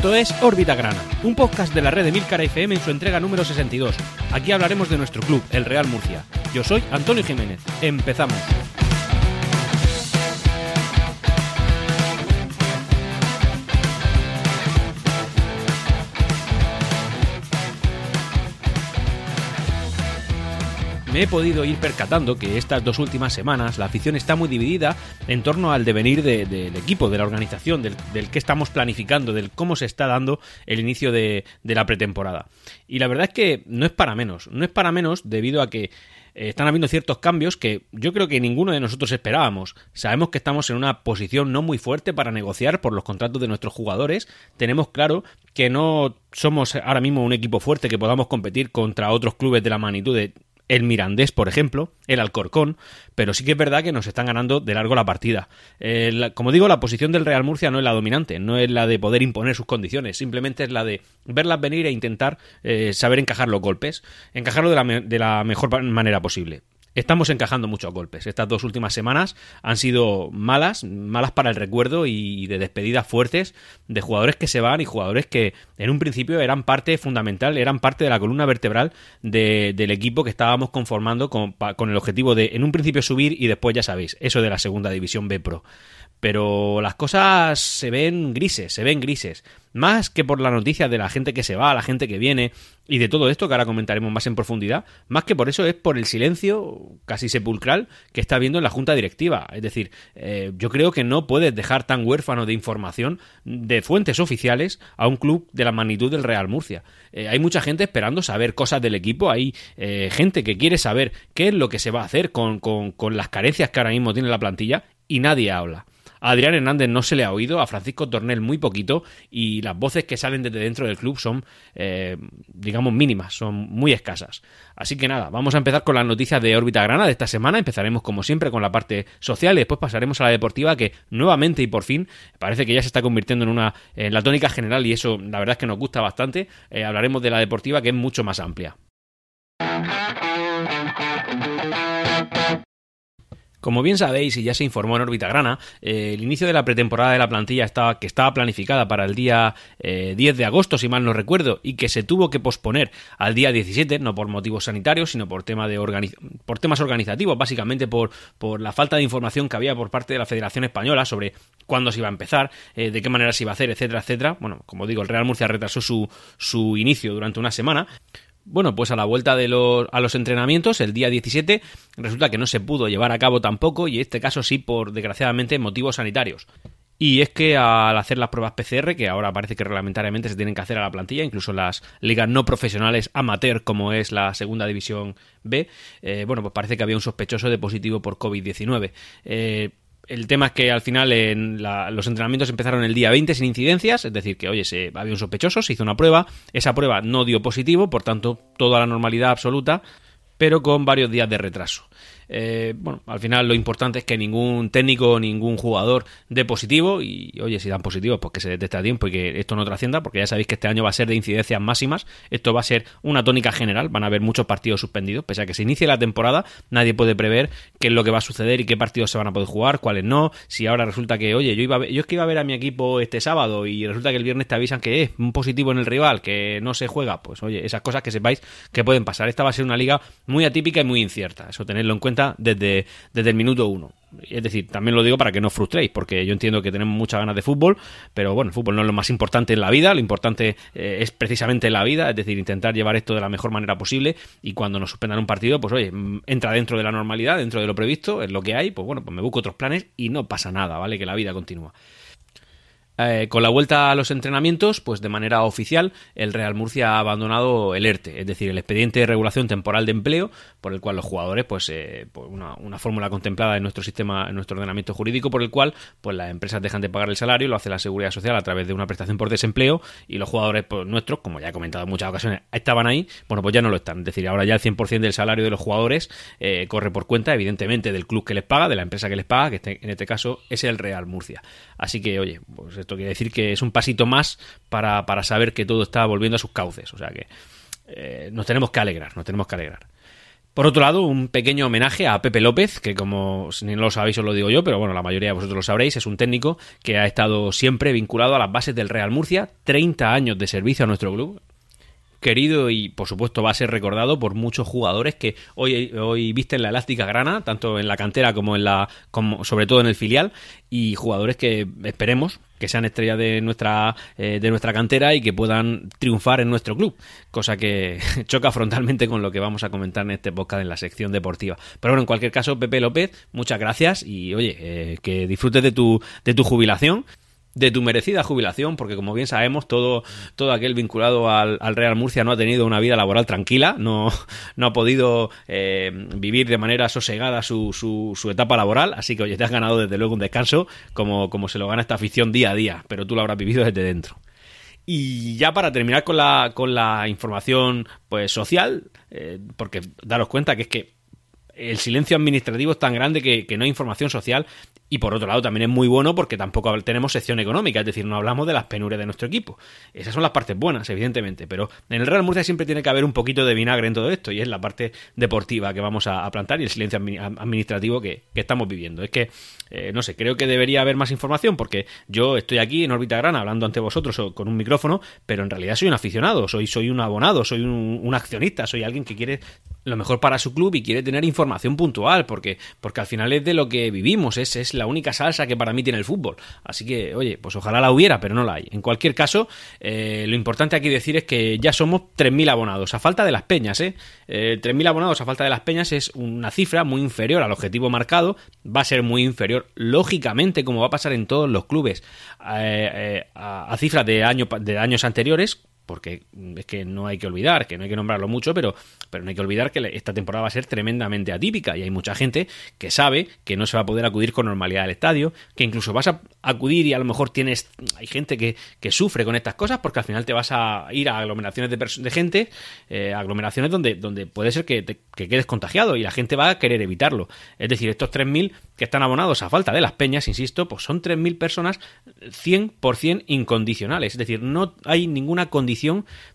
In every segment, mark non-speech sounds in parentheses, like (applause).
Esto es Órbita Grana, un podcast de la red de Milcar FM en su entrega número 62. Aquí hablaremos de nuestro club, el Real Murcia. Yo soy Antonio Jiménez. Empezamos. Me he podido ir percatando que estas dos últimas semanas la afición está muy dividida en torno al devenir del equipo, de la organización, del, que estamos planificando, del cómo se está dando el inicio de, la pretemporada. Y la verdad es que no es para menos, no es para menos debido a que eh, están habiendo ciertos cambios que yo creo que ninguno de nosotros esperábamos. Sabemos que estamos en una posición no muy fuerte para negociar por los contratos de nuestros jugadores. Tenemos claro que no somos ahora mismo un equipo fuerte que podamos competir contra otros clubes de la magnitud de el Mirandés, por ejemplo, el Alcorcón, pero sí que es verdad que nos están ganando de largo la partida. Eh, como digo, la posición del Real Murcia no es la dominante, no es la de poder imponer sus condiciones, simplemente es la de verlas venir e intentar eh, saber encajar los golpes, encajarlo de la mejor manera posible. Estamos encajando muchos golpes. Estas dos últimas semanas han sido malas, malas para el recuerdo y de despedidas fuertes de jugadores que se van y jugadores que en un principio eran parte fundamental, eran parte de la columna vertebral del equipo que estábamos conformando con, con el objetivo de en un principio subir y después ya sabéis, eso de la segunda división B Pro pero las cosas se ven grises, se ven grises. Más que por la noticia de la gente que se va, la gente que viene y de todo esto que ahora comentaremos más en profundidad, más que por eso es por el silencio casi sepulcral que está habiendo en la junta directiva. Es decir, eh, yo creo que no puedes dejar tan huérfano de información de fuentes oficiales a un club de la magnitud del Real Murcia. Eh, hay mucha gente esperando saber cosas del equipo, hay eh, gente que quiere saber qué es lo que se va a hacer con, con, con las carencias que ahora mismo tiene la plantilla y nadie habla. Adrián Hernández no se le ha oído, a Francisco Tornel muy poquito y las voces que salen desde dentro del club son, eh, digamos, mínimas, son muy escasas. Así que nada, vamos a empezar con las noticias de órbita grana de esta semana. Empezaremos como siempre con la parte social y después pasaremos a la deportiva que nuevamente y por fin parece que ya se está convirtiendo en una en la tónica general y eso la verdad es que nos gusta bastante. Eh, hablaremos de la deportiva que es mucho más amplia. Como bien sabéis y ya se informó en órbita grana, eh, el inicio de la pretemporada de la plantilla estaba, que estaba planificada para el día 10 eh, de agosto, si mal no recuerdo, y que se tuvo que posponer al día 17, no por motivos sanitarios, sino por, tema de por temas organizativos, básicamente por, por la falta de información que había por parte de la Federación Española sobre cuándo se iba a empezar, eh, de qué manera se iba a hacer, etcétera, etcétera. Bueno, como digo, el Real Murcia retrasó su, su inicio durante una semana. Bueno, pues a la vuelta de los, a los entrenamientos, el día 17, resulta que no se pudo llevar a cabo tampoco, y este caso sí por, desgraciadamente, motivos sanitarios. Y es que al hacer las pruebas PCR, que ahora parece que reglamentariamente se tienen que hacer a la plantilla, incluso las ligas no profesionales amateur, como es la segunda división B, eh, bueno, pues parece que había un sospechoso de positivo por COVID-19. Eh, el tema es que al final en los entrenamientos empezaron el día 20 sin incidencias, es decir, que oye, se, había un sospechoso, se hizo una prueba, esa prueba no dio positivo, por tanto, toda la normalidad absoluta, pero con varios días de retraso. Eh, bueno, al final lo importante es que ningún técnico, ningún jugador dé positivo y, oye, si dan positivo, pues que se detecte a tiempo y que esto no trascienda, porque ya sabéis que este año va a ser de incidencias máximas, esto va a ser una tónica general, van a haber muchos partidos suspendidos, pese a que se inicie la temporada, nadie puede prever qué es lo que va a suceder y qué partidos se van a poder jugar, cuáles no, si ahora resulta que, oye, yo, iba a yo es que iba a ver a mi equipo este sábado y resulta que el viernes te avisan que es un positivo en el rival, que no se juega, pues oye, esas cosas que sepáis que pueden pasar. Esta va a ser una liga muy atípica y muy incierta, eso tenerlo en cuenta desde, desde el minuto uno. Es decir, también lo digo para que no os frustréis, porque yo entiendo que tenemos muchas ganas de fútbol, pero bueno, el fútbol no es lo más importante en la vida, lo importante eh, es precisamente la vida, es decir, intentar llevar esto de la mejor manera posible y cuando nos suspendan un partido, pues oye, mm, entra dentro de la normalidad, dentro de lo previsto, es lo que hay, pues bueno, pues me busco otros planes y no pasa nada, ¿vale? Que la vida continúa. Eh, con la vuelta a los entrenamientos, pues de manera oficial, el Real Murcia ha abandonado el ERTE, es decir, el expediente de regulación temporal de empleo, por el cual los jugadores, pues, eh, una, fórmula contemplada en nuestro sistema, en nuestro ordenamiento jurídico, por el cual, pues las empresas dejan de pagar el salario, lo hace la seguridad social a través de una prestación por desempleo, y los jugadores pues, nuestros, como ya he comentado en muchas ocasiones, estaban ahí, bueno, pues ya no lo están. Es decir, ahora ya el 100% del salario de los jugadores eh, corre por cuenta, evidentemente, del club que les paga, de la empresa que les paga, que este, en este caso es el Real Murcia. Así que, oye, pues esto quiere decir que es un pasito más para, saber que todo está volviendo a sus cauces. O sea que eh, nos tenemos que alegrar, nos tenemos que alegrar. Por otro lado, un pequeño homenaje a Pepe López, que como no lo sabéis os lo digo yo, pero bueno, la mayoría de vosotros lo sabréis, es un técnico que ha estado siempre vinculado a las bases del Real Murcia, 30 años de servicio a nuestro club, querido y por supuesto va a ser recordado por muchos jugadores que hoy, hoy visten la elástica grana, tanto en la cantera como en la como sobre todo en el filial y jugadores que esperemos que sean estrellas de nuestra eh, de nuestra cantera y que puedan triunfar en nuestro club, cosa que (laughs) choca frontalmente con lo que vamos a comentar en este podcast en la sección deportiva. Pero bueno, en cualquier caso, Pepe López, muchas gracias y oye, eh, que disfrutes de tu de tu jubilación de tu merecida jubilación, porque como bien sabemos, todo, todo aquel vinculado al, Real Murcia no ha tenido una vida laboral tranquila, no, (laughs) no ha podido eh, vivir de manera sosegada su, su, su, etapa laboral, así que oye, te has ganado desde luego un descanso, como, como se lo gana esta afición día a día, pero tú lo habrás vivido desde dentro. Y ya para terminar con la, con la información pues social, eh, porque daros cuenta que es que el silencio administrativo es tan grande que, que, no hay información social y por otro lado, también es muy bueno porque tampoco tenemos sección económica, es decir, no hablamos de las penurias de nuestro equipo. Esas son las partes buenas, evidentemente, pero en el Real Murcia siempre tiene que haber un poquito de vinagre en todo esto y es la parte deportiva que vamos a, plantar y el silencio administrativo que, estamos viviendo. Es que, eh, no sé, creo que debería haber más información porque yo estoy aquí en órbita grana hablando ante vosotros con un micrófono, pero en realidad soy un aficionado, soy, soy un abonado, soy un, accionista, soy alguien que quiere lo mejor para su club y quiere tener información puntual, porque, porque al final es de lo que vivimos, es, es la única salsa que para mí tiene el fútbol. Así que, oye, pues ojalá la hubiera, pero no la hay. En cualquier caso, eh, lo importante aquí decir es que ya somos 3.000 abonados, a falta de las peñas, ¿eh? eh 3.000 abonados a falta de las peñas es una cifra muy inferior al objetivo marcado, va a ser muy inferior, lógicamente, como va a pasar en todos los clubes, eh, eh, a, a, cifras de, año, de años anteriores, porque es que no hay que olvidar, que no hay que nombrarlo mucho, pero, pero no hay que olvidar que esta temporada va a ser tremendamente atípica y hay mucha gente que sabe que no se va a poder acudir con normalidad al estadio, que incluso vas a acudir y a lo mejor tienes, hay gente que, que sufre con estas cosas porque al final te vas a ir a aglomeraciones de, de gente, eh, aglomeraciones donde, donde puede ser que, te, que quedes contagiado y la gente va a querer evitarlo. Es decir, estos 3.000 que están abonados a falta de las peñas, insisto, pues son 3.000 personas 100% incondicionales, es decir, no hay ninguna condición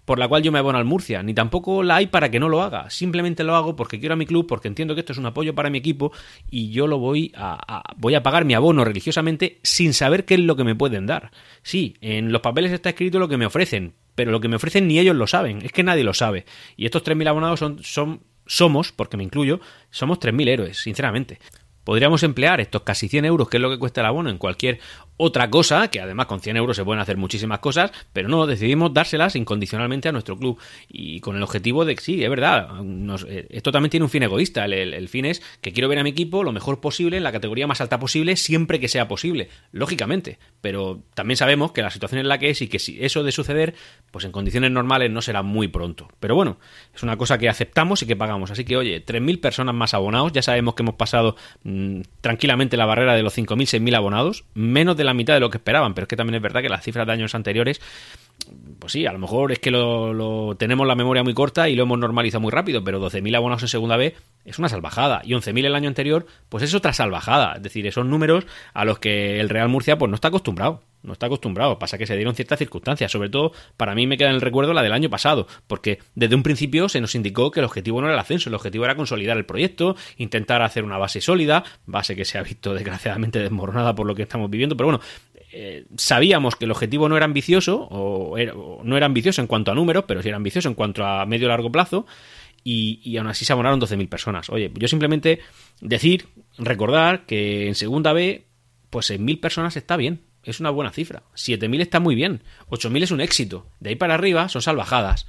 por la cual yo me abono al Murcia, ni tampoco la hay para que no lo haga. Simplemente lo hago porque quiero a mi club, porque entiendo que esto es un apoyo para mi equipo y yo lo voy a, voy a pagar mi abono religiosamente sin saber qué es lo que me pueden dar. Sí, en los papeles está escrito lo que me ofrecen, pero lo que me ofrecen ni ellos lo saben, es que nadie lo sabe. Y estos 3.000 abonados son, son, somos, porque me incluyo, somos 3.000 héroes, sinceramente. Podríamos emplear estos casi 100 euros, que es lo que cuesta el abono, en cualquier otra cosa, que además con 100 euros se pueden hacer muchísimas cosas, pero no, decidimos dárselas incondicionalmente a nuestro club. Y con el objetivo de que sí, es verdad, eh, esto también tiene un fin egoísta, el, fin es que quiero ver a mi equipo lo mejor posible, en la categoría más alta posible, siempre que sea posible, lógicamente, pero también sabemos que la situación es la que es y que si eso de suceder, pues en condiciones normales no será muy pronto, pero bueno, es una cosa que aceptamos y que pagamos, así que oye, 3.000 personas más abonados, ya sabemos que hemos pasado mmm, tranquilamente la barrera de los 5.000, 6.000 abonados, menos de la mitad de lo que esperaban, pero es que también es verdad que las cifras de años anteriores pues sí, a lo mejor es que lo, tenemos la memoria muy corta y lo hemos normalizado muy rápido, pero 12.000 abonados en segunda B es una salvajada. Y 11.000 el año anterior, pues es otra salvajada. Es decir, esos números a los que el Real Murcia pues no está acostumbrado. No está acostumbrado. Pasa que se dieron ciertas circunstancias. Sobre todo, para mí me queda en el recuerdo la del año pasado. Porque desde un principio se nos indicó que el objetivo no era el ascenso. El objetivo era consolidar el proyecto, intentar hacer una base sólida. Base que se ha visto (laughs) desgraciadamente desmoronada por lo que estamos viviendo. Pero bueno, eh, sabíamos que el objetivo no era ambicioso, o, no era ambicioso en cuanto a números, pero sí era ambicioso en cuanto a medio largo plazo, y, y aún así se abonaron 12.000 personas. Oye, yo simplemente decir, recordar que en segunda B, pues 6.000 personas está bien, es una buena cifra. 7.000 está muy bien, 8.000 es un éxito, de ahí para arriba son salvajadas.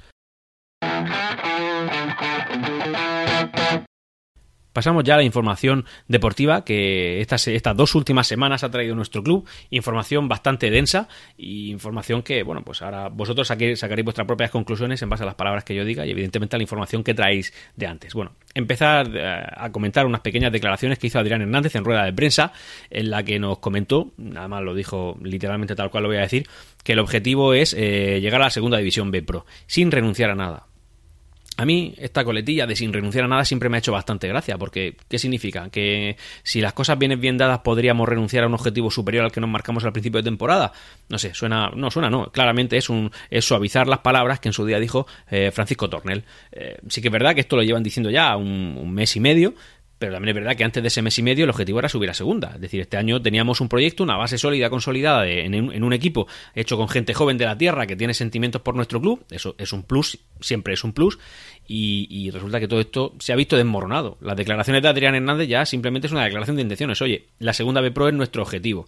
Pasamos ya a la información deportiva que estas, dos últimas semanas ha traído nuestro club. Información bastante densa y información que, bueno, pues ahora vosotros sacaréis vuestras propias conclusiones en base a las palabras que yo diga y evidentemente a la información que traéis de antes. Bueno, empezar eh, a comentar unas pequeñas declaraciones que hizo Adrián Hernández en rueda de prensa en la que nos comentó, nada más lo dijo literalmente tal cual lo voy a decir, que el objetivo es eh, llegar a la segunda división B Pro sin renunciar a nada A mí esta coletilla de sin renunciar a nada siempre me ha hecho bastante gracia, porque ¿qué significa? Que si las cosas vienen bien dadas podríamos renunciar a un objetivo superior al que nos marcamos al principio de temporada. No sé, suena, no suena, no. Claramente es un es suavizar las palabras que en su día dijo eh, Francisco Tornel. Eh, sí que es verdad que esto lo llevan diciendo ya un mes y medio, pero también es verdad que antes de ese mes y medio el objetivo era subir a segunda. Es decir, este año teníamos un proyecto, una base sólida, consolidada en, un equipo hecho con gente joven de la tierra que tiene sentimientos por nuestro club. Eso es un plus, siempre es un plus. Y, resulta que todo esto se ha visto desmoronado. Las declaraciones de Adrián Hernández ya simplemente es una declaración de intenciones. Oye, la segunda B Pro es nuestro objetivo.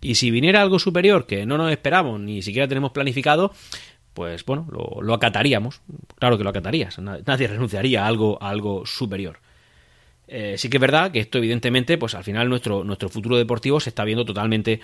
Y si viniera algo superior que no nos esperamos, ni siquiera tenemos planificado, pues bueno, lo, acataríamos. Claro que lo acatarías. Nadie renunciaría a algo, a algo superior. Eh, sí que es verdad que esto evidentemente, pues al final nuestro, nuestro futuro deportivo se está viendo totalmente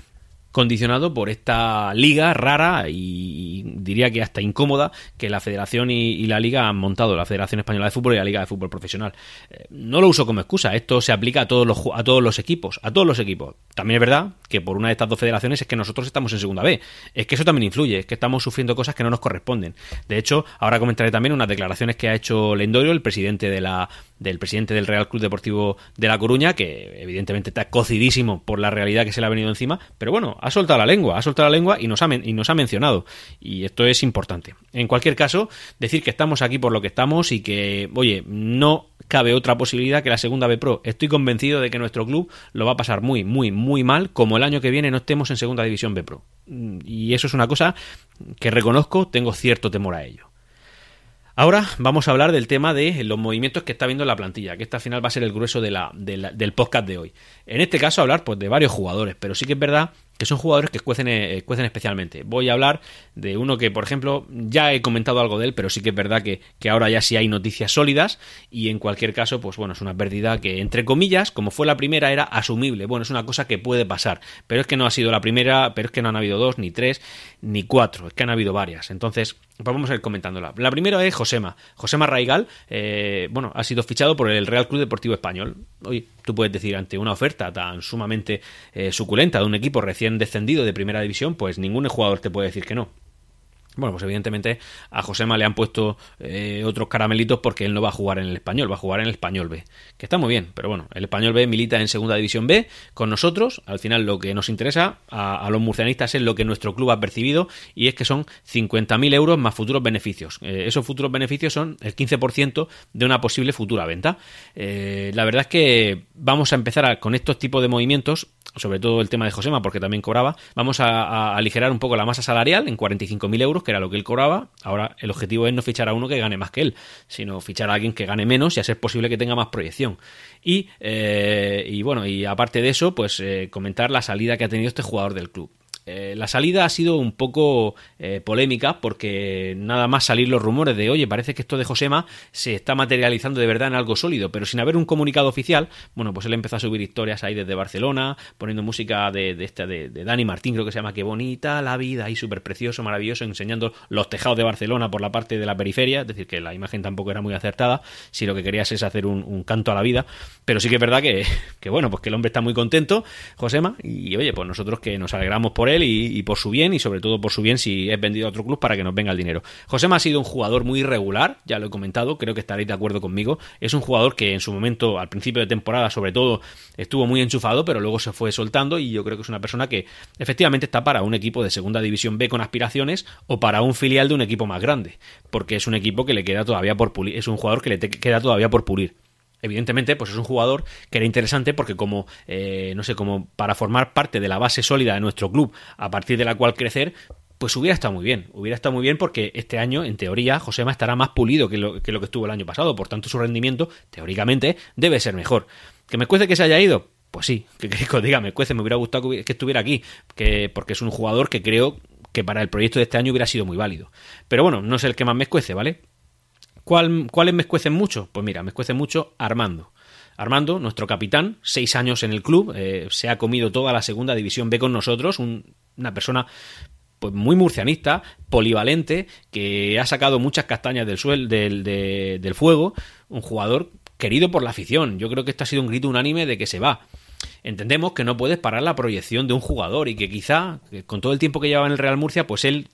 condicionado por esta liga rara y, diría que hasta incómoda que la Federación y, la Liga han montado, la Federación Española de Fútbol y la Liga de Fútbol Profesional. Eh, no lo uso como excusa, esto se aplica a todos los a todos los equipos, a todos los equipos. También es verdad que por una de estas dos federaciones es que nosotros estamos en segunda B. Es que eso también influye, es que estamos sufriendo cosas que no nos corresponden. De hecho, ahora comentaré también unas declaraciones que ha hecho Lendorio, el presidente de la del presidente del Real Club Deportivo de La Coruña, que evidentemente está cocidísimo por la realidad que se le ha venido encima, pero bueno, ha soltado la lengua, ha soltado la lengua y nos ha, y nos ha mencionado. Y esto es importante. En cualquier caso, decir que estamos aquí por lo que estamos y que, oye, no cabe otra posibilidad que la segunda B Pro. Estoy convencido de que nuestro club lo va a pasar muy, muy, muy mal, como el año que viene no estemos en segunda división B Pro. Y eso es una cosa que reconozco, tengo cierto temor a ello. Ahora vamos a hablar del tema de los movimientos que está viendo la plantilla, que este al final va a ser el grueso del podcast de hoy. En este caso hablar pues de varios jugadores, pero sí que es verdad que son jugadores que cuecen, eh, cuecen especialmente. Voy a hablar de uno que, por ejemplo, ya he comentado algo de él, pero sí que es verdad que, que, ahora ya sí hay noticias sólidas y en cualquier caso, pues bueno, es una pérdida que, entre comillas, como fue la primera, era asumible. Bueno, es una cosa que puede pasar, pero es que no ha sido la primera, pero es que no han habido dos, ni tres, ni cuatro, es que han habido varias. Entonces, pues vamos a ir comentándola. La primera es Josema. Josema Raigal, eh, bueno, ha sido fichado por el Real Club Deportivo Español. Hoy tú puedes decir, ante una oferta tan sumamente eh, suculenta de un equipo recién descendido de primera división, pues ningún jugador te puede decir que no. Bueno, pues evidentemente a Josema le han puesto eh, otros caramelitos porque él no va a jugar en el español, va a jugar en el español B. Que está muy bien, pero bueno, el español B milita en segunda división B con nosotros. Al final lo que nos interesa a, los murcianistas es lo que nuestro club ha percibido y es que son 50.000 euros más futuros beneficios. Eh, esos futuros beneficios son el 15% de una posible futura venta. Eh, la verdad es que vamos a empezar con estos tipos de movimientos sobre todo el tema de Josema, porque también cobraba, vamos a, aligerar un poco la masa salarial en 45.000 euros, era lo que él cobraba. Ahora el objetivo es no fichar a uno que gane más que él, sino fichar a alguien que gane menos y a ser posible que tenga más proyección. Y, eh, y bueno, y aparte de eso, pues eh, comentar la salida que ha tenido este jugador del club. Eh, la salida ha sido un poco eh, polémica porque nada más salir los rumores de oye, parece que esto de Josema se está materializando de verdad en algo sólido, pero sin haber un comunicado oficial, bueno, pues él empezó a subir historias ahí desde Barcelona, poniendo música de, de, esta, de, Dani Martín, creo que se llama Qué bonita la vida, ahí súper precioso, maravilloso, enseñando los tejados de Barcelona por la parte de la periferia, es decir, que la imagen tampoco era muy acertada, si lo que querías es hacer un, canto a la vida, pero sí que es verdad que, (laughs) que, bueno, pues que el hombre está muy contento, Josema, y oye, pues nosotros que nos alegramos por él, y, por su bien y sobre todo por su bien si es vendido a otro club para que nos venga el dinero. Josema ha sido un jugador muy irregular, ya lo he comentado, creo que estaréis de acuerdo conmigo. Es un jugador que en su momento, al principio de temporada sobre todo, estuvo muy enchufado, pero luego se fue soltando y yo creo que es una persona que efectivamente está para un equipo de segunda división B con aspiraciones o para un filial de un equipo más grande, porque es un equipo que le queda todavía por pulir, es un jugador que le queda todavía por pulir. Evidentemente, pues es un jugador que era interesante porque como, eh, no sé, como para formar parte de la base sólida de nuestro club, a partir de la cual crecer, pues hubiera estado muy bien. Hubiera estado muy bien porque este año, en teoría, Josema estará más pulido que lo que, estuvo el año pasado. Por tanto, su rendimiento, teóricamente, debe ser mejor. ¿Que me cuece que se haya ido? Pues sí, (laughs) que, diga, me cuece, me hubiera gustado que, estuviera aquí, que, porque es un jugador que creo que para el proyecto de este año hubiera sido muy válido. Pero bueno, no es el que más me escuece, ¿vale? ¿Cuáles me escuecen mucho? Pues mira, me escuece mucho Armando. Armando, nuestro capitán, seis años en el club, eh, se ha comido toda la segunda división B con nosotros, una persona pues muy murcianista, polivalente, que ha sacado muchas castañas del, del, fuego, un jugador querido por la afición. Yo creo que esto ha sido un grito unánime de que se va. Entendemos que no puedes parar la proyección de un jugador y que quizá, con todo el tiempo que lleva en el Real Murcia, pues él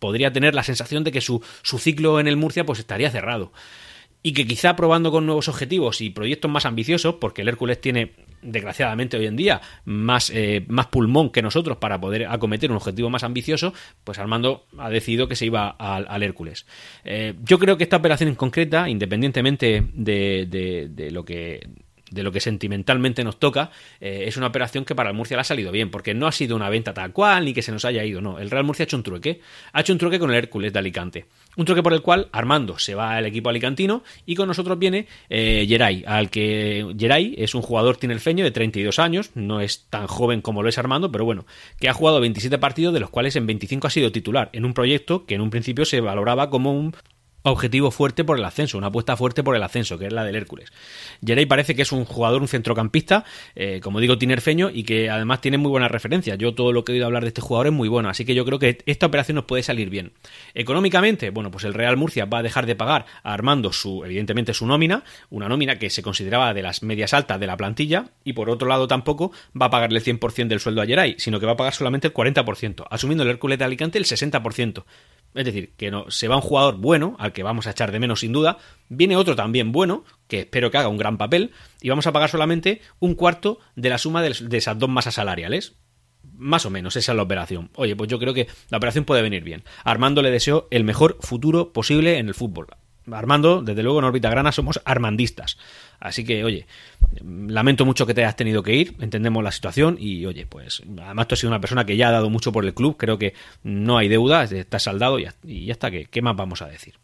podría tener la sensación de que su, su ciclo en el Murcia pues estaría cerrado y que quizá probando con nuevos objetivos y proyectos más ambiciosos, porque el Hércules tiene, desgraciadamente hoy en día, más, eh, más pulmón que nosotros para poder acometer un objetivo más ambicioso, pues Armando ha decidido que se iba al, Hércules. Eh, yo creo que esta operación en concreta, independientemente de, de lo que de lo que sentimentalmente nos toca, eh, es una operación que para el Murcia le ha salido bien, porque no ha sido una venta tal cual ni que se nos haya ido, no. El Real Murcia ha hecho un trueque. Ha hecho un trueque con el Hércules de Alicante. Un trueque por el cual Armando se va al equipo alicantino y con nosotros viene eh, Geray, al que Geray es un jugador tinerfeño de 32 años, no es tan joven como lo es Armando, pero bueno, que ha jugado 27 partidos, de los cuales en 25 ha sido titular, en un proyecto que en un principio se valoraba como un objetivo fuerte por el ascenso, una apuesta fuerte por el ascenso, que es la del Hércules. Jerey parece que es un jugador, un centrocampista, eh, como digo, tinerfeño, y que además tiene muy buenas referencias. Yo todo lo que he oído hablar de este jugador es muy bueno, así que yo creo que esta operación nos puede salir bien. Económicamente, bueno, pues el Real Murcia va a dejar de pagar Armando su, evidentemente, su nómina, una nómina que se consideraba de las medias altas de la plantilla, y por otro lado tampoco va a pagarle el 100% del sueldo a Geray, sino que va a pagar solamente el 40%, asumiendo el Hércules de Alicante el 60%. Es decir, que no, se va un jugador bueno, al que vamos a echar de menos sin duda, viene otro también bueno, que espero que haga un gran papel, y vamos a pagar solamente un cuarto de la suma de, esas dos masas salariales. Más o menos, esa es la operación. Oye, pues yo creo que la operación puede venir bien. Armando le deseo el mejor futuro posible en el fútbol. Armando, desde luego en órbita grana somos armandistas. Así que, oye, lamento mucho que te hayas tenido que ir, entendemos la situación y, oye, pues además tú has sido una persona que ya ha dado mucho por el club, creo que no hay deuda, está saldado y ya, está, ¿qué más vamos a decir?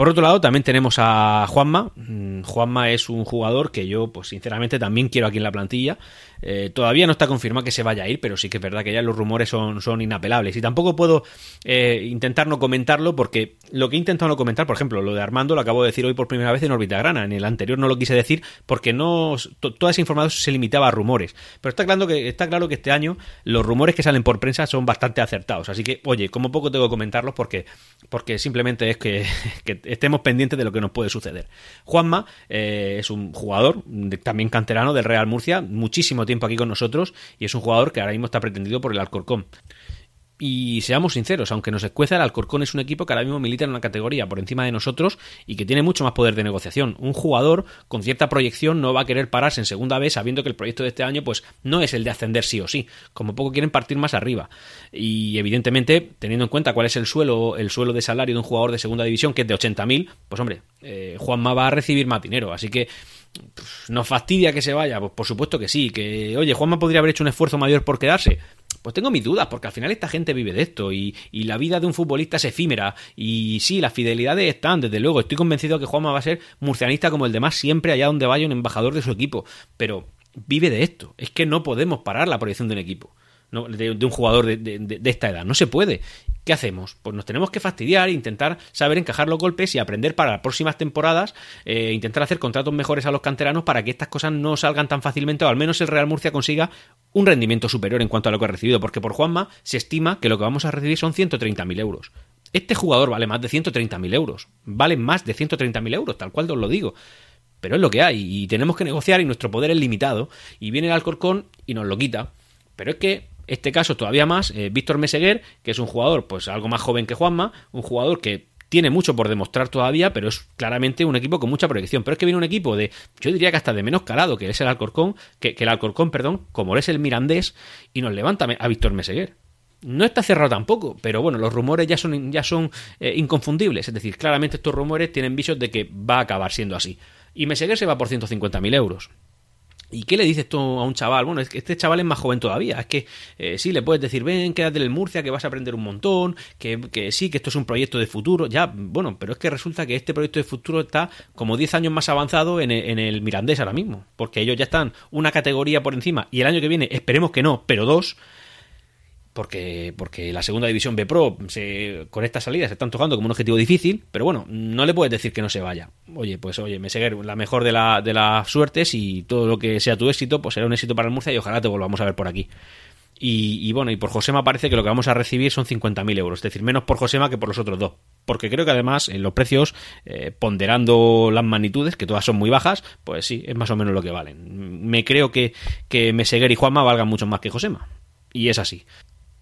Por otro lado, también tenemos a Juanma. Mm, Juanma es un jugador que yo, pues sinceramente, también quiero aquí en la plantilla. Eh, todavía no está confirmado que se vaya a ir, pero sí que es verdad que ya los rumores son, son inapelables. Y tampoco puedo eh, intentar no comentarlo porque lo que he intentado no comentar, por ejemplo, lo de Armando lo acabo de decir hoy por primera vez en órbita grana. En el anterior no lo quise decir porque no toda esa información se limitaba a rumores. Pero está claro, que, está claro que este año los rumores que salen por prensa son bastante acertados. Así que, oye, como poco tengo que comentarlos porque, porque simplemente es que, (laughs) estemos pendientes de lo que nos puede suceder. Juanma eh, es un jugador también canterano del Real Murcia, muchísimo tiempo aquí con nosotros y es un jugador que ahora mismo está pretendido por el Alcorcón. Y seamos sinceros, aunque nos escueza, el Alcorcón es un equipo que ahora mismo milita en una categoría por encima de nosotros y que tiene mucho más poder de negociación. Un jugador con cierta proyección no va a querer pararse en segunda vez sabiendo que el proyecto de este año pues no es el de ascender sí o sí. Como poco quieren partir más arriba. Y evidentemente, teniendo en cuenta cuál es el suelo, el suelo de salario de un jugador de segunda división, que es de 80.000, pues hombre, eh, Juanma va a recibir más dinero. Así que ¿Nos fastidia que se vaya? Pues por supuesto que sí. Que, oye, Juanma podría haber hecho un esfuerzo mayor por quedarse. Pues tengo mis dudas, porque al final esta gente vive de esto y, la vida de un futbolista es efímera. Y sí, las fidelidades están, desde luego. Estoy convencido que Juanma va a ser murcianista como el demás siempre allá donde vaya un embajador de su equipo. Pero vive de esto. Es que no podemos parar la proyección de un equipo. De, un jugador de, esta edad. No se puede. ¿Qué hacemos? Pues nos tenemos que fastidiar, intentar saber encajar los golpes y aprender para las próximas temporadas, eh, intentar hacer contratos mejores a los canteranos para que estas cosas no salgan tan fácilmente o al menos el Real Murcia consiga un rendimiento superior en cuanto a lo que ha recibido, porque por Juanma se estima que lo que vamos a recibir son 130.000 euros. Este jugador vale más de 130.000 euros, vale más de 130.000 euros, tal cual os lo digo. Pero es lo que hay y tenemos que negociar y nuestro poder es limitado y viene el Alcorcón y nos lo quita. Pero es que este caso todavía más, eh, Víctor Meseguer, que es un jugador pues algo más joven que Juanma, un jugador que tiene mucho por demostrar todavía, pero es claramente un equipo con mucha proyección. Pero es que viene un equipo de, yo diría que hasta de menos calado, que es el Alcorcón, que, el Alcorcón, perdón, como es el Mirandés, y nos levanta a Víctor Meseguer. No está cerrado tampoco, pero bueno, los rumores ya son, ya son eh, inconfundibles. Es decir, claramente estos rumores tienen visos de que va a acabar siendo así. Y Meseguer se va por 150.000 euros. ¿Y qué le dices tú a un chaval? Bueno, es que este chaval es más joven todavía. Es que eh, sí, le puedes decir, ven, quédate en el Murcia, que vas a aprender un montón, que, sí, que esto es un proyecto de futuro. Ya, bueno, pero es que resulta que este proyecto de futuro está como 10 años más avanzado en el, en el Mirandés ahora mismo. Porque ellos ya están una categoría por encima y el año que viene, esperemos que no, pero dos, porque, porque la segunda división B Pro se, con esta salida se están tocando como un objetivo difícil, pero bueno, no le puedes decir que no se vaya. Oye, pues oye, me seguir la mejor de, la, de las suertes y todo lo que sea tu éxito, pues será un éxito para el Murcia y ojalá te volvamos a ver por aquí. Y, bueno, y por Josema parece que lo que vamos a recibir son 50.000 euros, es decir, menos por Josema que por los otros dos. Porque creo que además en los precios, eh, ponderando las magnitudes, que todas son muy bajas, pues sí, es más o menos lo que valen. Me creo que, que Meseguer y Juanma valgan mucho más que Josema. Y es así.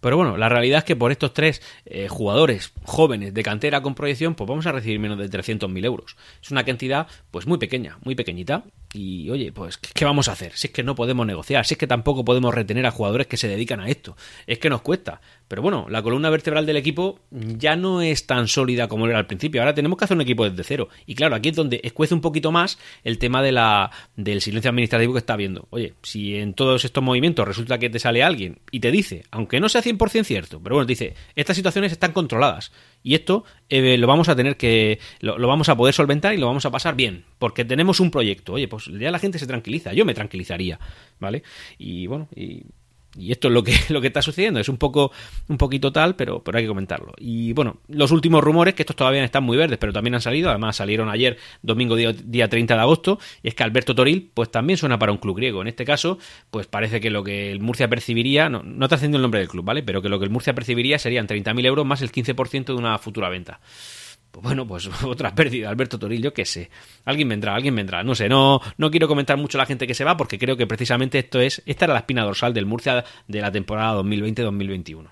Pero bueno, la realidad es que por estos tres eh, jugadores jóvenes de cantera con proyección, pues vamos a recibir menos de 300.000 euros. Es una cantidad pues muy pequeña, muy pequeñita. Y oye, pues ¿qué vamos a hacer? Si es que no podemos negociar, si es que tampoco podemos retener a jugadores que se dedican a esto. Es que nos cuesta. Pero bueno, la columna vertebral del equipo ya no es tan sólida como era al principio. Ahora tenemos que hacer un equipo desde cero. Y claro, aquí es donde escuece un poquito más el tema de la, del silencio administrativo que está habiendo. Oye, si en todos estos movimientos resulta que te sale alguien y te dice, aunque no sea 100% cierto, pero bueno, te dice, estas situaciones están controladas. Y esto eh, lo vamos a tener que. Lo, lo, vamos a poder solventar y lo vamos a pasar bien. Porque tenemos un proyecto. Oye, pues ya la gente se tranquiliza. Yo me tranquilizaría. ¿Vale? Y bueno, y y esto es lo que, (laughs) lo que está sucediendo. Es un poco, un poquito tal, pero, pero hay que comentarlo. Y bueno, los últimos rumores, que estos todavía están muy verdes, pero también han salido, además salieron ayer, domingo día, día 30 de agosto, y es que Alberto Toril, pues también suena para un club griego. En este caso, pues parece que lo que el Murcia percibiría, no, no está haciendo el nombre del club, ¿vale? Pero que lo que el Murcia percibiría serían 30.000 euros más el 15% de una futura venta. Pues bueno, pues (laughs) otra pérdida, Alberto Torillo, qué sé. Alguien vendrá, alguien vendrá. No sé, no, no quiero comentar mucho la gente que se va porque creo que precisamente esto es, esta era la espina dorsal del Murcia de la temporada 2020-2021.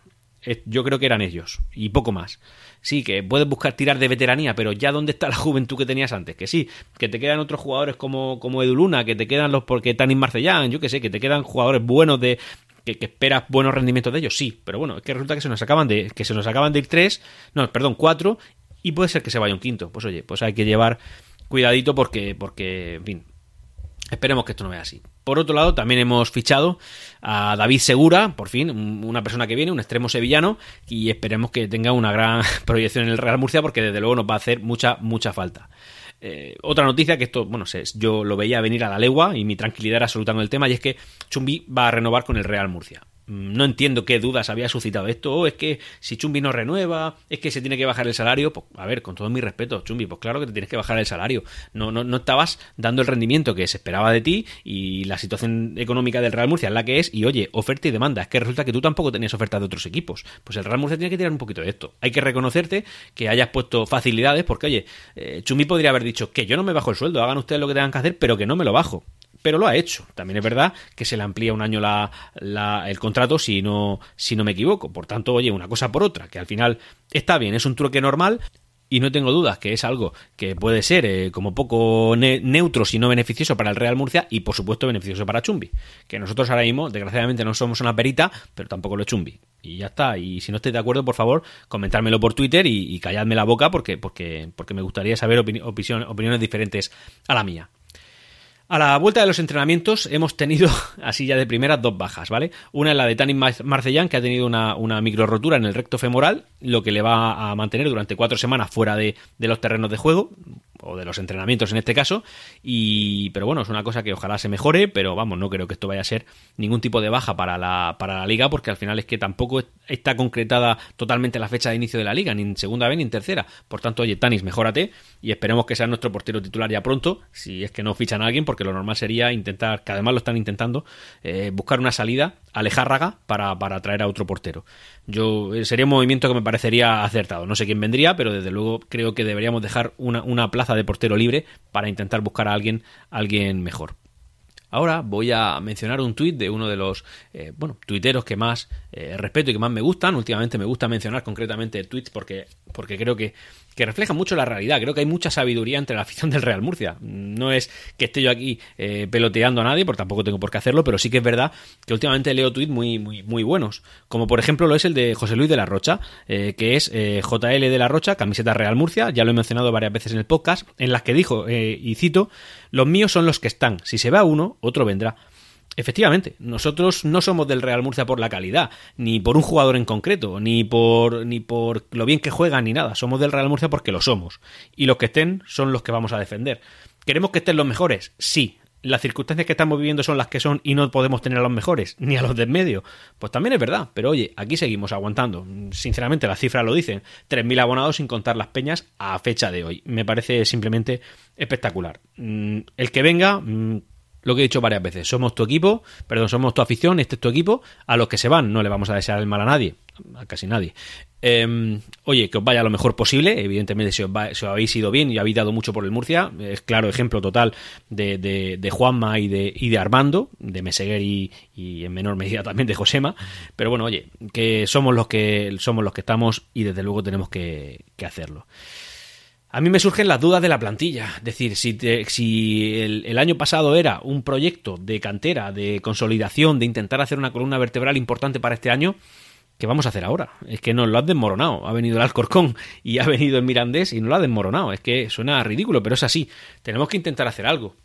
Yo creo que eran ellos y poco más. Sí, que puedes buscar tirar de veteranía, pero ya dónde está la juventud que tenías antes. Que sí, que te quedan otros jugadores como, como Eduluna, que te quedan los porque Tanis Marcellán, yo que sé, que te quedan jugadores buenos de, que, que, esperas buenos rendimientos de ellos, sí, pero bueno, es que resulta que se nos acaban de que se nos acaban de ir tres, no, perdón, cuatro y puede ser que se vaya un quinto. Pues oye, pues hay que llevar cuidadito porque, porque en fin, esperemos que esto no vea así. Por otro lado, también hemos fichado a David Segura, por fin, una persona que viene, un extremo sevillano, y esperemos que tenga una gran (laughs) proyección en el Real Murcia porque desde luego nos va a hacer mucha, mucha falta. Eh, otra noticia que esto, bueno, yo lo veía venir a la legua y mi tranquilidad era absoluta con el tema, y es que Chumbi va a renovar con el Real Murcia no entiendo qué dudas había suscitado esto. Oh, es que si Chumbi no renueva, es que se tiene que bajar el salario. Pues, a ver, con todo mi respeto, Chumbi, pues claro que te tienes que bajar el salario. No, no, no estabas dando el rendimiento que se esperaba de ti y la situación económica del Real Murcia es la que es. Y oye, oferta y demanda. Es que resulta que tú tampoco tenías ofertas de otros equipos. Pues el Real Murcia tiene que tirar un poquito de esto. Hay que reconocerte que hayas puesto facilidades porque, oye, eh, Chumbi podría haber dicho que yo no me bajo el sueldo, hagan ustedes lo que tengan que hacer, pero que no me lo bajo pero lo ha hecho. También es verdad que se le amplía un año el contrato si no, si no me equivoco. Por tanto, oye, una cosa por otra, que al final está bien, es un truque normal, y no tengo dudas que es algo que puede ser eh, como poco neutro si no beneficioso para el Real Murcia y por supuesto beneficioso para Chumbi que nosotros ahora mismo desgraciadamente no somos una perita pero tampoco lo es Chumbi y ya está y si no estáis de acuerdo por favor comentármelo por Twitter y, calladme la boca porque porque porque me gustaría saber opiniones diferentes a la mía a la vuelta de los entrenamientos hemos tenido, (laughs) así ya de primera, dos bajas, ¿vale? Una es la de Tanin Marcellán, que ha tenido una, una micro rotura en el recto femoral, lo que le va a mantener durante cuatro semanas fuera de, los terrenos de juego, o de los entrenamientos en este caso, y pero bueno, es una cosa que ojalá se mejore, pero vamos, no creo que esto vaya a ser ningún tipo de baja para la, para la liga, porque al final es que tampoco está concretada totalmente la fecha de inicio de la liga, ni en segunda vez ni en tercera. Por tanto, oye, Tanis, mejórate y esperemos que sea nuestro portero titular ya pronto, si es que no fichan a alguien, porque lo normal sería intentar, que además lo están intentando, eh, buscar una salida Alejárraga para, para traer a otro portero. Yo eh, sería un movimiento que me parecería acertado. No sé quién vendría, pero desde luego creo que deberíamos dejar una, una plaza de portero libre para intentar buscar a alguien, alguien mejor. Ahora voy a mencionar un tuit de uno de los eh, bueno, tuiteros que más respeto y que más me gustan. Últimamente me gusta mencionar concretamente tweets porque, porque creo que que refleja mucho la realidad. Creo que hay mucha sabiduría entre la afición del Real Murcia. No es que esté yo aquí eh, peloteando a nadie, porque tampoco tengo por qué hacerlo, pero sí que es verdad que últimamente leo tweets muy, muy, muy buenos. Como por ejemplo lo es el de José Luis de la Rocha, eh, que es eh, JL de la Rocha, camiseta Real Murcia, ya lo he mencionado varias veces en el podcast, en las que dijo, y cito, los míos son los que están. Si se va uno, otro vendrá. Efectivamente, nosotros no somos del Real Murcia por la calidad, ni por un jugador en concreto, ni por, ni por lo bien que juegan, ni nada. Somos del Real Murcia porque lo somos. Y los que estén son los que vamos a defender. ¿Queremos que estén los mejores? Sí. ¿Las circunstancias que estamos viviendo son las que son y no podemos tener a los mejores, (laughs) ni a los de en medio? Pues también es verdad, pero oye, aquí seguimos aguantando. Sinceramente, las cifras lo dicen. 3.000 abonados sin contar las peñas a fecha de hoy. Me parece simplemente espectacular. Mm, el que venga mm, lo que he dicho varias veces, somos tu equipo, perdón, somos tu afición, este es tu equipo, a los que se van no le vamos a desear el mal a nadie, a casi nadie. Em, oye, que os vaya lo mejor posible. Evidentemente, si os, habéis ido bien y habéis dado mucho por el Murcia, es claro ejemplo total de, Juanma y de, y de Armando, de Meseguer y, en menor medida también de Josema. Pero bueno, oye, que somos los que somos los que estamos y desde luego tenemos que, hacerlo. A mí me surgen las dudas de la plantilla. Es decir, si, si el, año pasado era un proyecto de cantera, de consolidación, de intentar hacer una columna vertebral importante para este año, ¿qué vamos a hacer ahora? Es que nos lo han desmoronado. Ha venido el Alcorcón y ha venido el Mirandés y nos lo ha desmoronado. Es que suena ridículo, pero es así. Tenemos que intentar hacer algo.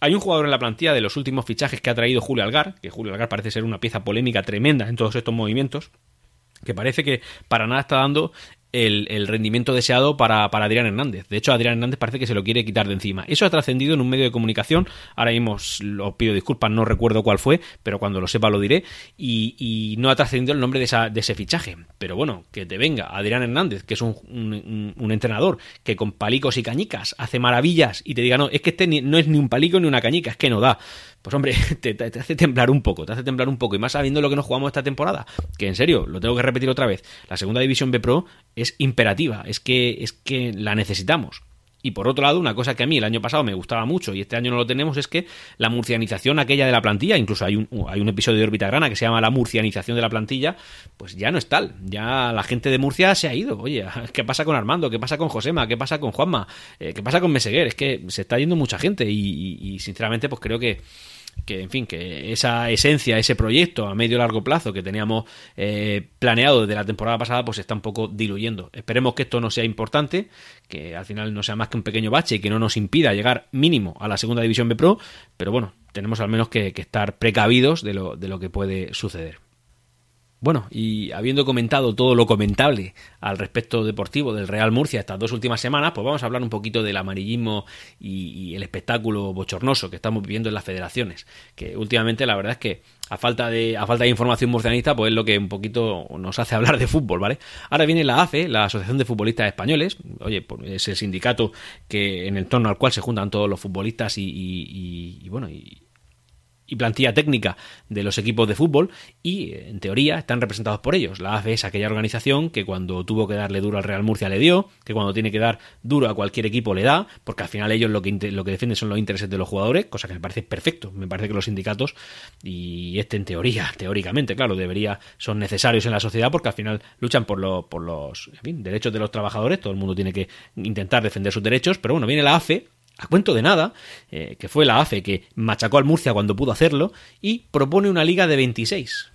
Hay un jugador en la plantilla de los últimos fichajes que ha traído Julio Algar, que Julio Algar parece ser una pieza polémica tremenda en todos estos movimientos, que parece que para nada está dando el, rendimiento deseado para, Adrián Hernández. De hecho, Adrián Hernández parece que se lo quiere quitar de encima. Eso ha trascendido en un medio de comunicación. Ahora mismo os pido disculpas, no recuerdo cuál fue, pero cuando lo sepa lo diré. Y, no ha trascendido el nombre de, esa, de, ese fichaje. Pero bueno, que te venga Adrián Hernández, que es un, un, entrenador que con palicos y cañicas hace maravillas y te diga, no, es que este no es ni un palico ni una cañica, es que no da pues hombre, (laughs) te, hace temblar un poco, te hace temblar un poco. Y más sabiendo lo que nos jugamos esta temporada, que en serio, lo tengo que repetir otra vez, la segunda división B Pro es imperativa, es que, es que la necesitamos. Y por otro lado, una cosa que a mí el año pasado me gustaba mucho y este año no lo tenemos es que la murcianización aquella de la plantilla, incluso hay un, hay un episodio de Órbita Grana que se llama la murcianización de la plantilla, pues ya no es tal. Ya la gente de Murcia se ha ido. Oye, (laughs) ¿qué pasa con Armando? ¿Qué pasa con Josema? ¿Qué pasa con Juanma? Eh, ¿Qué pasa con Meseguer? Es que se está yendo mucha gente y sinceramente pues creo que que en fin, que esa esencia, ese proyecto a medio largo plazo que teníamos eh, planeado desde la temporada pasada, pues está un poco diluyendo. Esperemos que esto no sea importante, que al final no sea más que un pequeño bache y que no nos impida llegar mínimo a la segunda división B Pro, pero bueno, tenemos al menos que, que estar precavidos de lo, de lo que puede suceder. Bueno, y habiendo comentado todo lo comentable al respecto deportivo del Real Murcia estas dos últimas semanas, pues vamos a hablar un poquito del amarillismo y, el espectáculo bochornoso que estamos viviendo en las federaciones. Que últimamente la verdad es que a falta de, a falta de información murcianista, pues es lo que un poquito nos hace hablar de fútbol, ¿vale? Ahora viene la AFE, la Asociación de Futbolistas Españoles, oye, pues es el sindicato que en el torno al cual se juntan todos los futbolistas y, y, y bueno, y y plantilla técnica de los equipos de fútbol y, en teoría, están representados por ellos. La AFE es aquella organización que cuando tuvo que darle duro al Real Murcia le dio, que cuando tiene que dar duro a cualquier equipo le da, porque al final ellos lo que, lo que defienden son los intereses de los jugadores, cosa que me parece perfecto. Me parece que los sindicatos, y este en teoría, (laughs) teóricamente, claro, debería, son necesarios en la sociedad porque al final luchan por, lo, por los derechos de los trabajadores, todo el mundo tiene que intentar defender sus derechos, pero bueno, viene la AFE a cuento de nada, eh, que fue la AFE que machacó al Murcia cuando pudo hacerlo, y propone una liga de 26.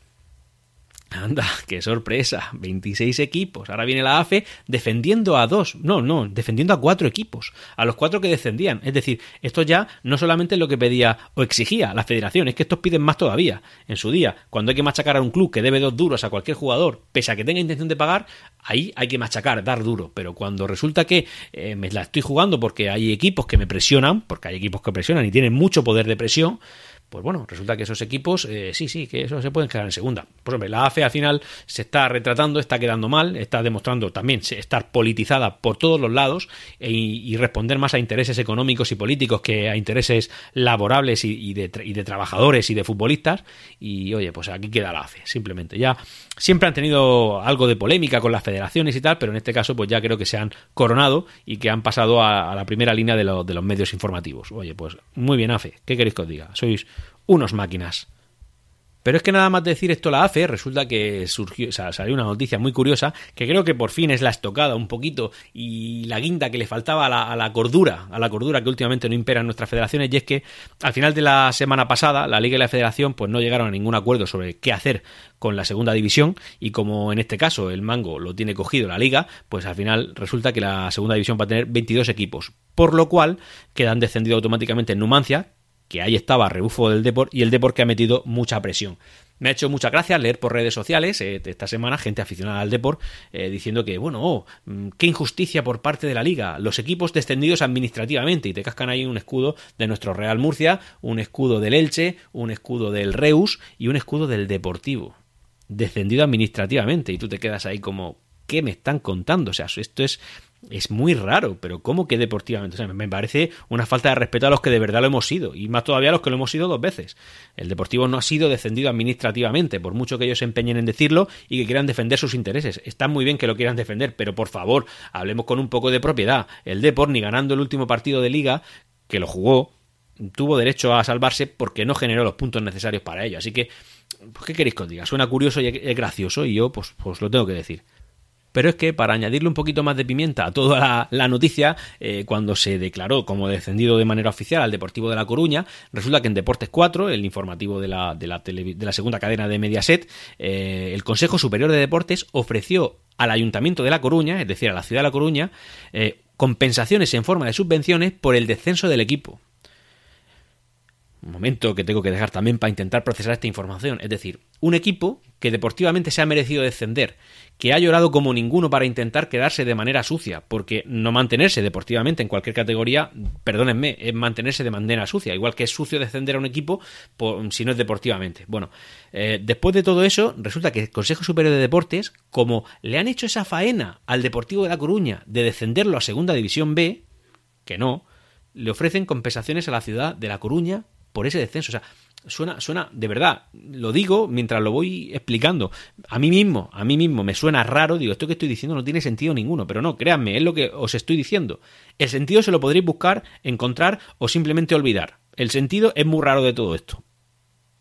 Anda, qué sorpresa. 26 equipos. Ahora viene la AFE defendiendo a dos. No, no, defendiendo a cuatro equipos. A los cuatro que descendían. Es decir, esto ya no solamente es lo que pedía o exigía la federación, es que estos piden más todavía. En su día, cuando hay que machacar a un club que debe dos duros a cualquier jugador, pese a que tenga intención de pagar, ahí hay que machacar, dar duro. Pero cuando resulta que eh, me la estoy jugando porque hay equipos que me presionan, porque hay equipos que presionan y tienen mucho poder de presión, pues bueno, resulta que esos equipos, eh, sí, sí, que eso se pueden quedar en segunda. Pues hombre, la AFE al final se está retratando, está quedando mal, está demostrando también estar politizada por todos los lados e, y responder más a intereses económicos y políticos que a intereses laborables y, de, trabajadores y de futbolistas. Y oye, pues aquí queda la AFE, simplemente. Ya siempre han tenido algo de polémica con las federaciones y tal, pero en este caso pues ya creo que se han coronado y que han pasado a, la primera línea de, de los medios informativos. Oye, pues muy bien AFE, ¿qué queréis que os diga? Sois unos máquinas. Pero es que nada más decir esto la AFE, resulta que surgió, o sea, salió una noticia muy curiosa, que creo que por fin es la estocada un poquito y la guinda que le faltaba a la, cordura, a la cordura que últimamente no impera en nuestras federaciones, y es que al final de la semana pasada, la Liga y la Federación pues no llegaron a ningún acuerdo sobre qué hacer con la segunda división, y como en este caso el mango lo tiene cogido la Liga, pues al final resulta que la segunda división va a tener 22 equipos, por lo cual quedan descendidos automáticamente en Numancia, que ahí estaba rebufo del Depor y el Depor que ha metido mucha presión. Me ha hecho mucha gracia leer por redes sociales eh, esta semana gente aficionada al Depor eh, diciendo que, bueno, oh, mm, qué injusticia por parte de la liga, los equipos descendidos administrativamente y te cascan ahí un escudo de nuestro Real Murcia, un escudo del Elche, un escudo del Reus y un escudo del Deportivo. Descendido administrativamente y tú te quedas ahí como, qué me están contando? O sea, esto es es muy raro, pero ¿cómo que deportivamente? O sea, me parece una falta de respeto a los que de verdad lo hemos sido, y más todavía a los que lo hemos sido dos veces. El Deportivo no ha sido descendido administrativamente, por mucho que ellos se empeñen en decirlo y que quieran defender sus intereses. Está muy bien que lo quieran defender, pero por favor, hablemos con un poco de propiedad. El Deport, ni ganando el último partido de liga, que lo jugó, tuvo derecho a salvarse porque no generó los puntos necesarios para ello. Así que, pues, ¿qué queréis que os diga? Suena curioso y es gracioso, y yo, pues, pues lo tengo que decir. Pero es que para añadirle un poquito más de pimienta a toda la, noticia, eh, cuando se declaró como descendido de manera oficial al Deportivo de La Coruña, resulta que en Deportes 4, el informativo de la, de la, segunda cadena de Mediaset, eh, el Consejo Superior de Deportes ofreció al Ayuntamiento de La Coruña, es decir, a la ciudad de La Coruña, eh, compensaciones en forma de subvenciones por el descenso del equipo un momento que tengo que dejar también para intentar procesar esta información. Es decir, un equipo que deportivamente se ha merecido descender, que ha llorado como ninguno para intentar quedarse de manera sucia, porque no mantenerse deportivamente en cualquier categoría, perdónenme, es mantenerse de manera sucia, igual que es sucio descender a un equipo si no es deportivamente. Bueno, eh, después de todo eso, resulta que el Consejo Superior de Deportes, como le han hecho esa faena al Deportivo de La Coruña de descenderlo a Segunda División B, que no, le ofrecen compensaciones a la ciudad de La Coruña por ese descenso. O sea, suena, suena, de verdad, lo digo mientras lo voy explicando. A mí mismo, a mí mismo me suena raro, digo, esto que estoy diciendo no tiene sentido ninguno, pero no, créanme, es lo que os estoy diciendo. El sentido se lo podréis buscar, encontrar o simplemente olvidar. El sentido es muy raro de todo esto.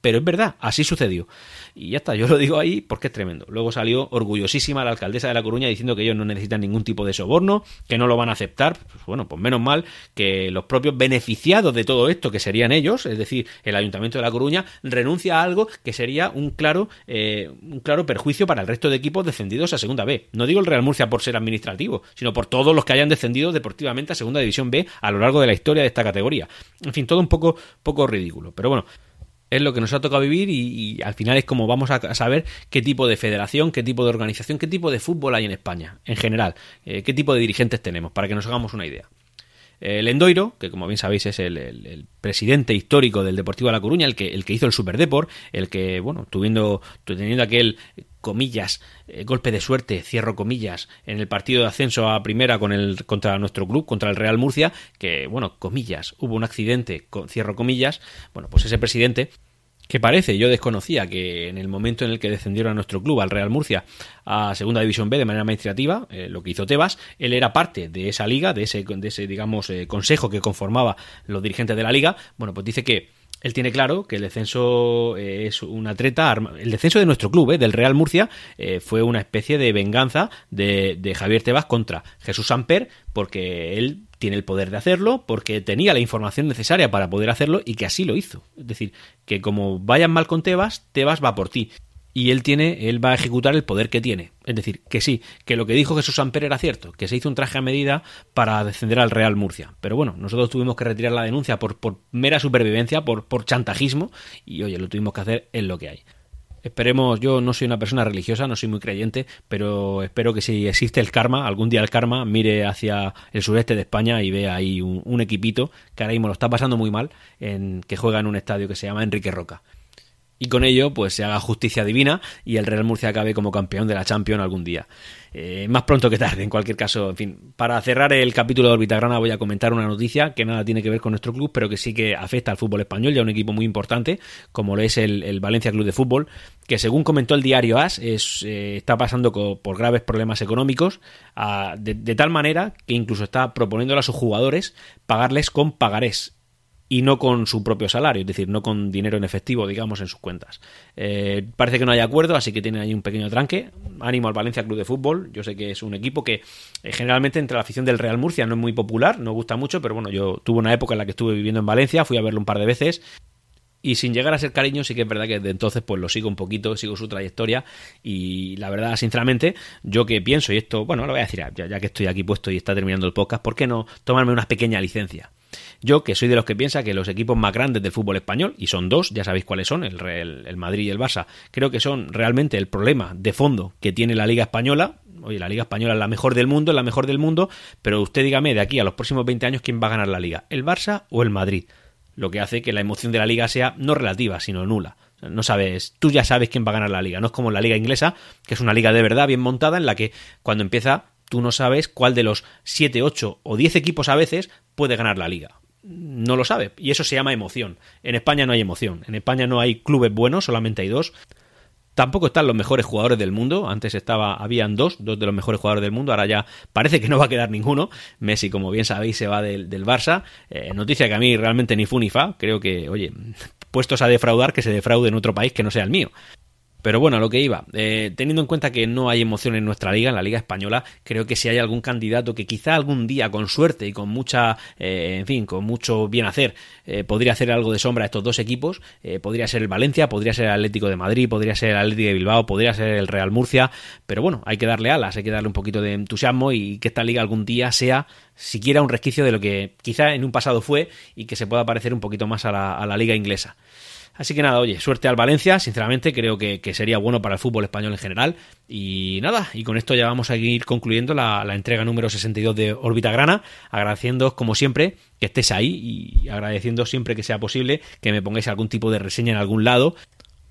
Pero es verdad, así sucedió. Y ya está, yo lo digo ahí porque es tremendo. Luego salió orgullosísima la alcaldesa de La Coruña diciendo que ellos no necesitan ningún tipo de soborno, que no lo van a aceptar. Pues bueno, pues menos mal que los propios beneficiados de todo esto, que serían ellos, es decir, el Ayuntamiento de La Coruña, renuncia a algo que sería un claro, eh, un claro perjuicio para el resto de equipos descendidos a Segunda B. No digo el Real Murcia por ser administrativo, sino por todos los que hayan descendido deportivamente a Segunda División B a lo largo de la historia de esta categoría. En fin, todo un poco, poco ridículo. Pero bueno, es lo que nos ha tocado vivir y, al final es como vamos a saber qué tipo de federación, qué tipo de organización, qué tipo de fútbol hay en España, en general, eh, qué tipo de dirigentes tenemos, para que nos hagamos una idea. El Endoiro, que como bien sabéis es el, presidente histórico del Deportivo de La Coruña, el que, el que hizo el Superdeport, el que, bueno, tuviendo, teniendo aquel, comillas, eh, golpe de suerte, cierro comillas, en el partido de ascenso a primera con el, contra nuestro club, contra el Real Murcia, que, bueno, comillas, hubo un accidente, cierro comillas, bueno, pues ese presidente que parece, yo desconocía que en el momento en el que descendieron a nuestro club, al Real Murcia, a Segunda División B de manera administrativa, eh, lo que hizo Tebas, él era parte de esa liga, de ese, de ese digamos, eh, consejo que conformaba los dirigentes de la liga. Bueno, pues dice que él tiene claro que el descenso eh, es una treta. El descenso de nuestro club, del Real Murcia, fue una especie de venganza de, de Javier Tebas contra Jesús Samper, porque él tiene el poder de hacerlo, porque tenía la información necesaria para poder hacerlo y que así lo hizo. Es decir, que como vayan mal con Tebas, Tebas va por ti. Y él tiene, él va a ejecutar el poder que tiene. Es decir, que sí, que lo que dijo Jesús Amper era cierto, que se hizo un traje a medida para descender al Real Murcia. Pero bueno, nosotros tuvimos que retirar la denuncia por, por mera supervivencia, por, chantajismo, y oye, lo tuvimos que hacer en lo que hay. Esperemos, yo no soy una persona religiosa, no soy muy creyente, pero espero que si existe el karma, algún día el karma mire hacia el sureste de España y vea ahí un, equipito que ahora mismo lo está pasando muy mal, en, que juega en un estadio que se llama Enrique Roca y con ello pues se haga justicia divina y el Real Murcia acabe como campeón de la Champions algún día. Eh, más pronto que tarde, en cualquier caso. En fin, para cerrar el capítulo de Orbitagrana voy a comentar una noticia que nada tiene que ver con nuestro club, pero que sí que afecta al fútbol español y a un equipo muy importante, como lo es el, Valencia Club de Fútbol, que según comentó el diario AS, eh, está pasando por graves problemas económicos, de, de tal manera que incluso está proponiéndole a sus jugadores pagarles con pagarés y no con su propio salario, es decir, no con dinero en efectivo, digamos, en sus cuentas. Eh, parece que no hay acuerdo, así que tienen ahí un pequeño tranque. Ánimo al Valencia Club de Fútbol. Yo sé que es un equipo que eh, generalmente entre la afición del Real Murcia no es muy popular, no gusta mucho, pero bueno, yo tuve una época en la que estuve viviendo en Valencia, fui a verlo un par de veces y sin llegar a ser cariño, sí que es verdad que desde entonces pues lo sigo un poquito, sigo su trayectoria y la verdad, sinceramente, yo que pienso, y esto, bueno, lo voy a decir ya, ya que estoy aquí puesto y está terminando el podcast, ¿por qué no tomarme una pequeña licencia? Yo, que soy de los que piensa que los equipos más grandes del fútbol español, y son dos, ya sabéis cuáles son, el, el, Madrid y el Barça, creo que son realmente el problema de fondo que tiene la Liga Española. Oye, la Liga Española es la mejor del mundo, es la mejor del mundo, pero usted dígame de aquí a los próximos 20 años quién va a ganar la Liga, el Barça o el Madrid. Lo que hace que la emoción de la Liga sea no relativa, sino nula. No sabes, tú ya sabes quién va a ganar la liga. No es como la liga inglesa, que es una liga de verdad bien montada en la que cuando empieza tú no sabes cuál de los 7, 8 o 10 equipos a veces puede ganar la liga. No lo sabe. Y eso se llama emoción. En España no hay emoción. En España no hay clubes buenos, solamente hay dos. Tampoco están los mejores jugadores del mundo. Antes estaba, habían dos, dos de los mejores jugadores del mundo. Ahora ya parece que no va a quedar ninguno. Messi, como bien sabéis, se va del, del Barça. Eh, noticia que a mí realmente ni fu ni fa. Creo que, oye, puestos a defraudar, que se defraude en otro país que no sea el mío. Pero bueno, a lo que iba, eh, teniendo en cuenta que no hay emoción en nuestra liga, en la liga española, creo que si hay algún candidato que quizá algún día con suerte y con mucha, eh, en fin, con mucho bien hacer, eh, podría hacer algo de sombra a estos dos equipos, podría ser el Valencia, podría ser el Atlético de Madrid, podría ser el Atlético de Bilbao, podría ser el Real Murcia, pero bueno, hay que darle alas, hay que darle un poquito de entusiasmo y que esta liga algún día sea siquiera un resquicio de lo que quizá en un pasado fue y que se pueda parecer un poquito más a la, a la liga inglesa. Así que nada, oye, suerte al Valencia, sinceramente creo que, sería bueno para el fútbol español en general. Y nada, y con esto ya vamos a ir concluyendo la, entrega número 62 de Órbita Grana, agradeciendo como siempre que estés ahí y agradeciendo siempre que sea posible que me pongáis algún tipo de reseña en algún lado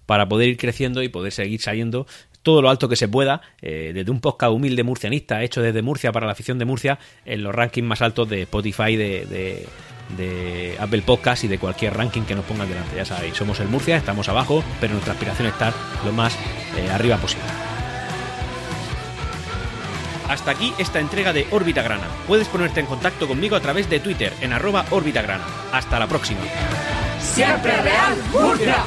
para poder ir creciendo y poder seguir saliendo todo lo alto que se pueda, eh, desde un podcast humilde murcianista hecho desde Murcia para la afición de Murcia, en los rankings más altos de Spotify de Apple Podcast y de cualquier ranking que nos pongan delante. Ya sabéis, somos el Murcia, estamos abajo, pero nuestra aspiración es estar lo más eh, arriba posible. Hasta aquí esta entrega de Órbita Grana. Puedes ponerte en contacto conmigo a través de Twitter en arroba Órbita Grana. Hasta la próxima. Siempre Real Murcia.